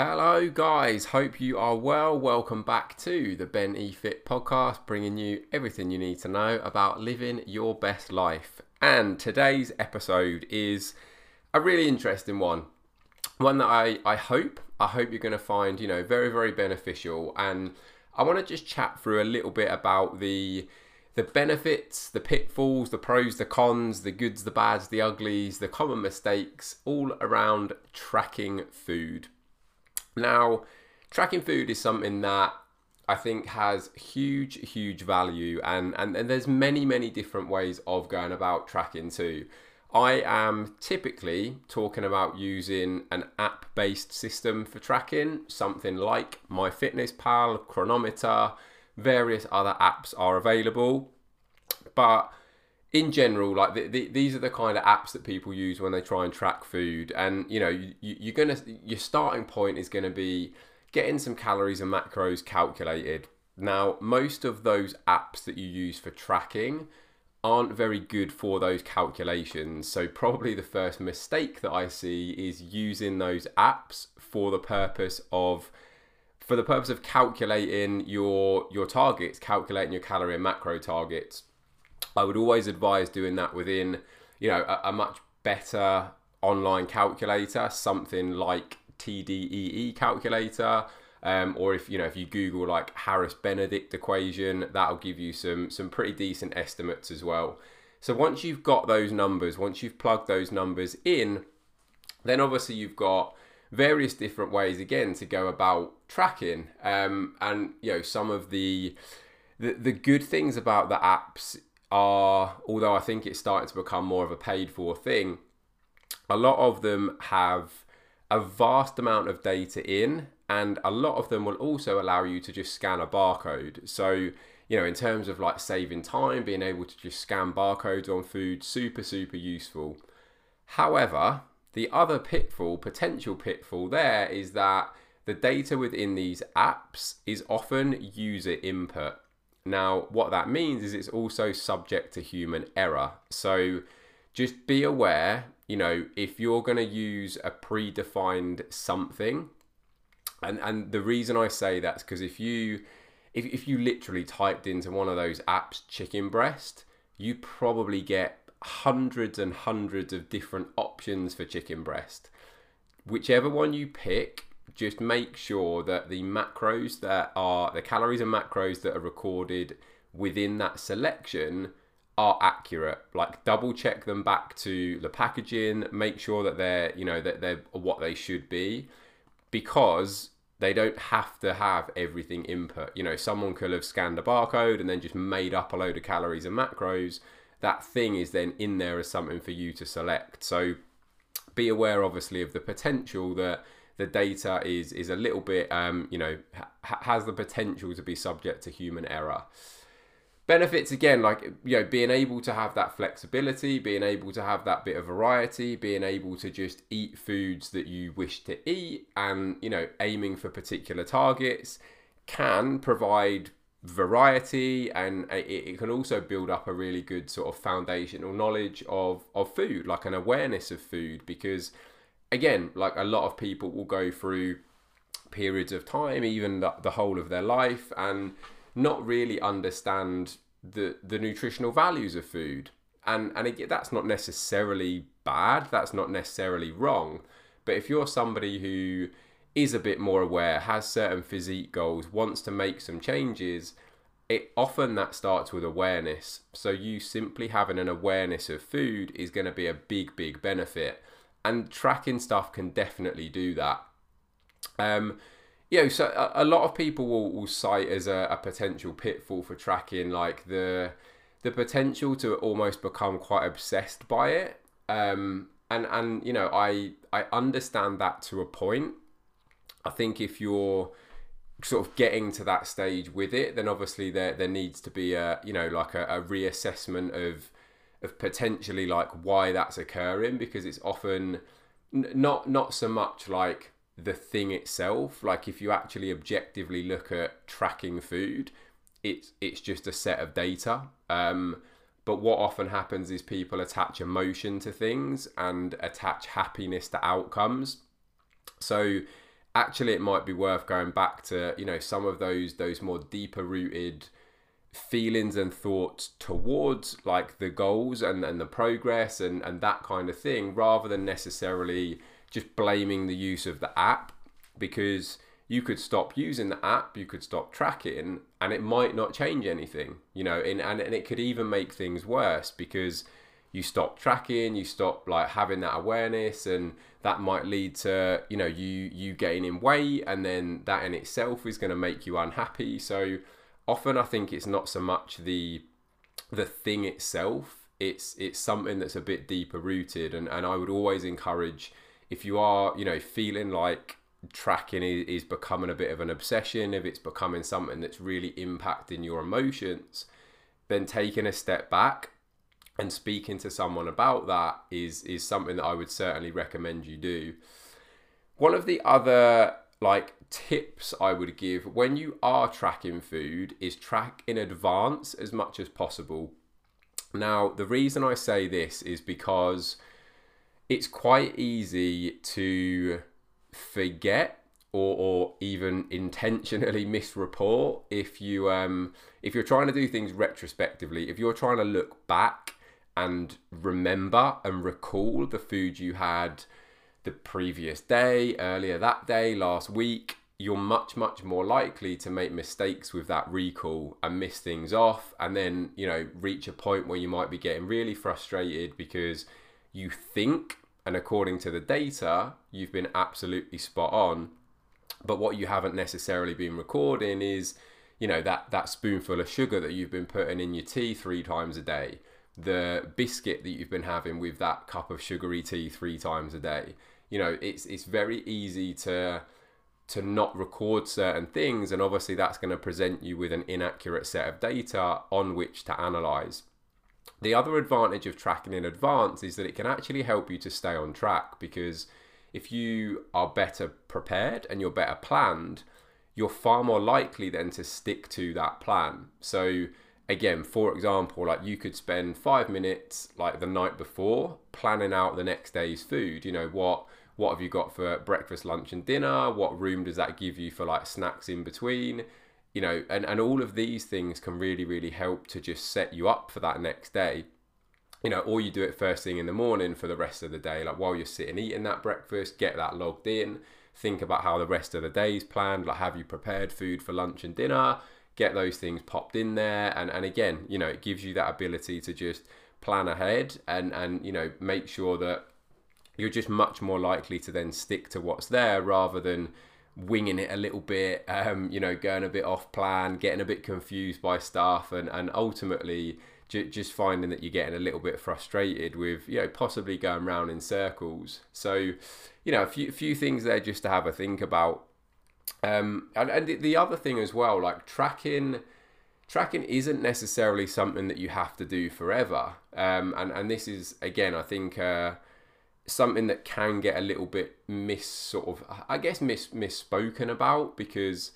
Hello, guys. Hope you are well. Welcome back to the Ben E Fit podcast, bringing you everything you need to know about living your best life. And today's episode is a really interesting one, one that I, I hope I hope you're going to find you know very very beneficial. And I want to just chat through a little bit about the the benefits, the pitfalls, the pros, the cons, the goods, the bads, the uglies, the common mistakes, all around tracking food. Now, tracking food is something that I think has huge, huge value, and, and, and there's many, many different ways of going about tracking too. I am typically talking about using an app based system for tracking, something like MyFitnessPal, Cronometer, various other apps are available. But in general, like the, the, these are the kind of apps that people use when they try and track food, and you know you, you're gonna your starting point is gonna be getting some calories and macros calculated. Now, most of those apps that you use for tracking aren't very good for those calculations. So probably the first mistake that I see is using those apps for the purpose of for the purpose of calculating your your targets, calculating your calorie and macro targets. I would always advise doing that within, you know, a, a much better online calculator, something like TDEE calculator. Um, or if you know if you Google like Harris Benedict equation, that'll give you some some pretty decent estimates as well. So once you've got those numbers, once you've plugged those numbers in, then obviously you've got various different ways again to go about tracking. Um, and you know some of the, the the good things about the apps are, although I think it's starting to become more of a paid for thing, a lot of them have a vast amount of data in, and a lot of them will also allow you to just scan a barcode. So, you know, in terms of like saving time, being able to just scan barcodes on food, super, super useful. However, the other pitfall, potential pitfall there is that the data within these apps is often user input. Now, what that means is it's also subject to human error. So just be aware, you know, if you're going to use a predefined something, and, and the reason I say that's because if you if, if you literally typed into one of those apps chicken breast, you probably get hundreds and hundreds of different options for chicken breast. Whichever one you pick, just make sure that the macros that are the calories and macros that are recorded within that selection are accurate. Like double check them back to the packaging make sure that they're you know that they're what they should be because they don't have to have everything input. You know someone could have scanned a barcode and then just made up a load of calories and macros. That thing is then in there as something for you to select. So be aware obviously of the potential that the data is is a little bit um, you know ha- has the potential to be subject to human error. Benefits again like you know being able to have that flexibility being able to have that bit of variety being able to just eat foods that you wish to eat and you know aiming for particular targets can provide variety and it, it can also build up a really good sort of foundational knowledge of of food like an awareness of food because again, like a lot of people will go through periods of time, even the, the whole of their life, and not really understand the the nutritional values of food. And and it, that's not necessarily bad. That's not necessarily wrong. But if you're somebody who is a bit more aware, has certain physique goals, wants to make some changes, it often that starts with awareness. So you simply having an awareness of food is going to be a big, big benefit and tracking stuff can definitely do that. Um, you know, so a, a lot of people will, will cite as a, a, potential pitfall for tracking, like the the potential to almost become quite obsessed by it. Um, and and you know, I I understand that to a point. I think if you're sort of getting to that stage with it, then obviously there there needs to be a you know like a, a reassessment of of potentially like why that's occurring because it's often n- not not so much like the thing itself. Like if you actually objectively look at tracking food it's it's just a set of data. Um, but what often happens is people attach emotion to things and attach happiness to outcomes. So actually it might be worth going back to you know some of those those more deeper rooted feelings and thoughts towards like the goals and, and the progress and, and that kind of thing rather than necessarily just blaming the use of the app because you could stop using the app, you could stop tracking, and it might not change anything, you know, and, and, and it could even make things worse because you stop tracking, you stop like having that awareness, and that might lead to, you know, you you gaining weight, and then that in itself is going to make you unhappy. So often I think it's not so much the the thing itself, it's it's something that's a bit deeper rooted, and, and I would always encourage if you are, you know, feeling like tracking is, becoming a bit of an obsession, if it's becoming something that's really impacting your emotions, then taking a step back and speaking to someone about that is is something that I would certainly recommend you do. One of the other like tips I would give when you are tracking food is track in advance as much as possible. Now, the reason I say this is because it's quite easy to forget or, or even intentionally misreport if you um if you're trying to do things retrospectively if you're trying to look back and remember and recall the food you had the previous day earlier that day last week you're much much more likely to make mistakes with that recall and miss things off and then you know reach a point where you might be getting really frustrated because you think and according to the data, you've been absolutely spot on. But what you haven't necessarily been recording is, you know, that, that spoonful of sugar that you've been putting in your tea three times a day, the biscuit that you've been having with that cup of sugary tea three times a day. You know, it's it's very easy to to not record certain things, and obviously that's going to present you with an inaccurate set of data on which to analyze. The other advantage of tracking in advance is that it can actually help you to stay on track because if you are better prepared and you're better planned, you're far more likely then to stick to that plan. So again, for example, like you could spend five minutes like the night before planning out the next day's food. You know, what what have you got for breakfast, lunch, and dinner? What room does that give you for like snacks in between? you know, and, and all of these things can really, really help to just set you up for that next day. You know, or you do it first thing in the morning for the rest of the day, like while you're sitting eating that breakfast, get that logged in, think about how the rest of the day is planned, like have you prepared food for lunch and dinner, get those things popped in there. And, and again, you know, it gives you that ability to just plan ahead and, and, you know, make sure that you're just much more likely to then stick to what's there rather than winging it a little bit, um, you know, going a bit off plan, getting a bit confused by stuff, and and ultimately j- just finding that you're getting a little bit frustrated with, you know, possibly going round in circles. So, you know, a few few things there just to have a think about. Um, and and the other thing as well, like tracking. Tracking isn't necessarily something that you have to do forever, um, and and this is again, I think, uh, something that can get a little bit miss sort of I guess miss misspoken about because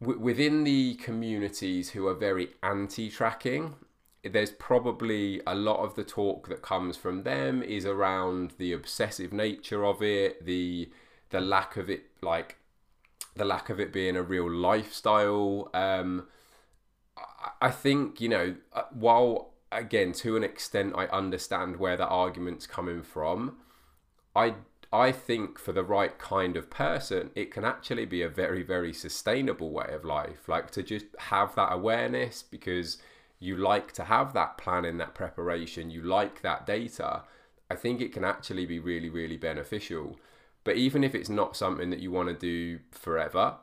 w- within the communities who are very anti-tracking there's probably a lot of the talk that comes from them is around the obsessive nature of it the the lack of it like the lack of it being a real lifestyle um I think you know uh, while again, to an extent, I understand where the argument's coming from. I I think for the right kind of person, it can actually be a very, very sustainable way of life. Like to just have that awareness because you like to have that planning, that preparation, you like that data. I think it can actually be really, really beneficial. But even if it's not something that you want to do forever,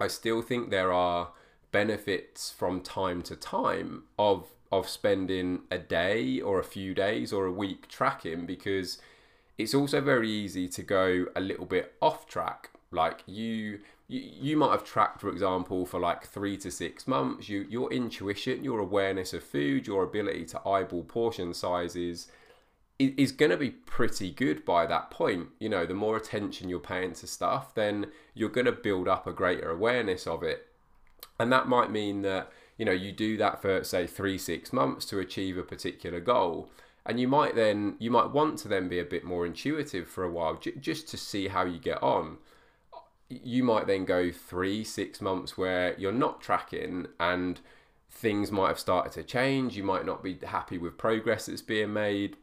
I still think there are benefits from time to time of of spending a day or a few days or a week tracking because it's also very easy to go a little bit off track. Like you you, might have tracked for example for like three to six months. You your intuition your awareness of food your ability to eyeball portion sizes is, going to be pretty good by that point you know the more attention you're paying to stuff then you're going to build up a greater awareness of it and that might mean that you know you do that for say three six months to achieve a particular goal and you might then you might want to then be a bit more intuitive for a while j- just to see how you get on you might then go three, six months where you're not tracking and things might have started to change. You might not be happy with progress that's being made.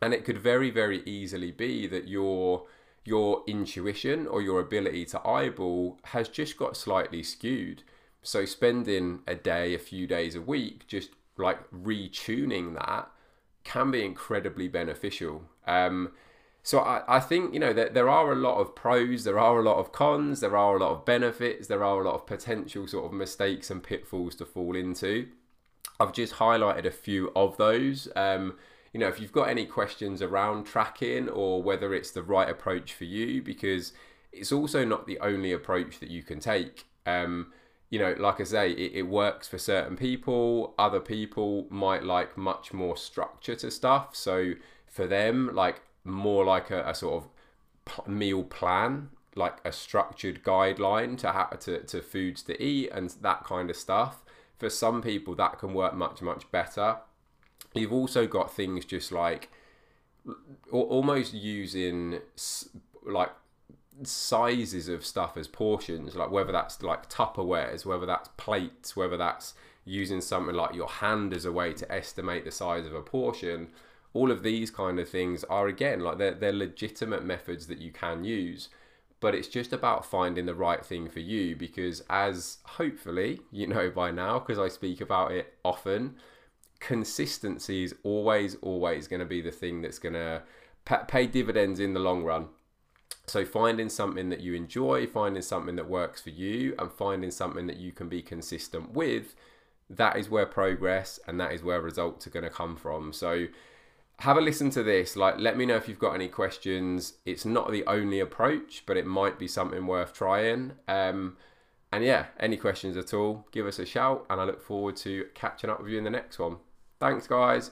And it could very, very easily be that your your intuition or your ability to eyeball has just got slightly skewed. So spending a day, a few days a week, just like retuning that can be incredibly beneficial. Um, so I, I think you know that there are a lot of pros, there are a lot of cons, there are a lot of benefits, there are a lot of potential sort of mistakes and pitfalls to fall into. I've just highlighted a few of those. Um, you know, if you've got any questions around tracking or whether it's the right approach for you, because it's also not the only approach that you can take. Um, you know, like I say, it, it, works for certain people. Other people might like much more structure to stuff. So for them, like more like a, a sort of meal plan, like a structured guideline to how to, to foods to eat and that kind of stuff. For some people, that can work much much better. You've also got things just like almost using like sizes of stuff as portions, like whether that's like Tupperwares, whether that's plates, whether that's using something like your hand as a way to estimate the size of a portion. All of these kind of things are again like they're, they're legitimate methods that you can use but it's just about finding the right thing for you because as hopefully you know by now because i speak about it often consistency is always always going to be the thing that's going to pay dividends in the long run so finding something that you enjoy finding something that works for you and finding something that you can be consistent with that is where progress and that is where results are going to come from so have a listen to this. Like, let me know if you've got any questions. It's not the only approach, but it might be something worth trying. Um, and yeah, any questions at all, give us a shout, and I look forward to catching up with you in the next one. Thanks, guys.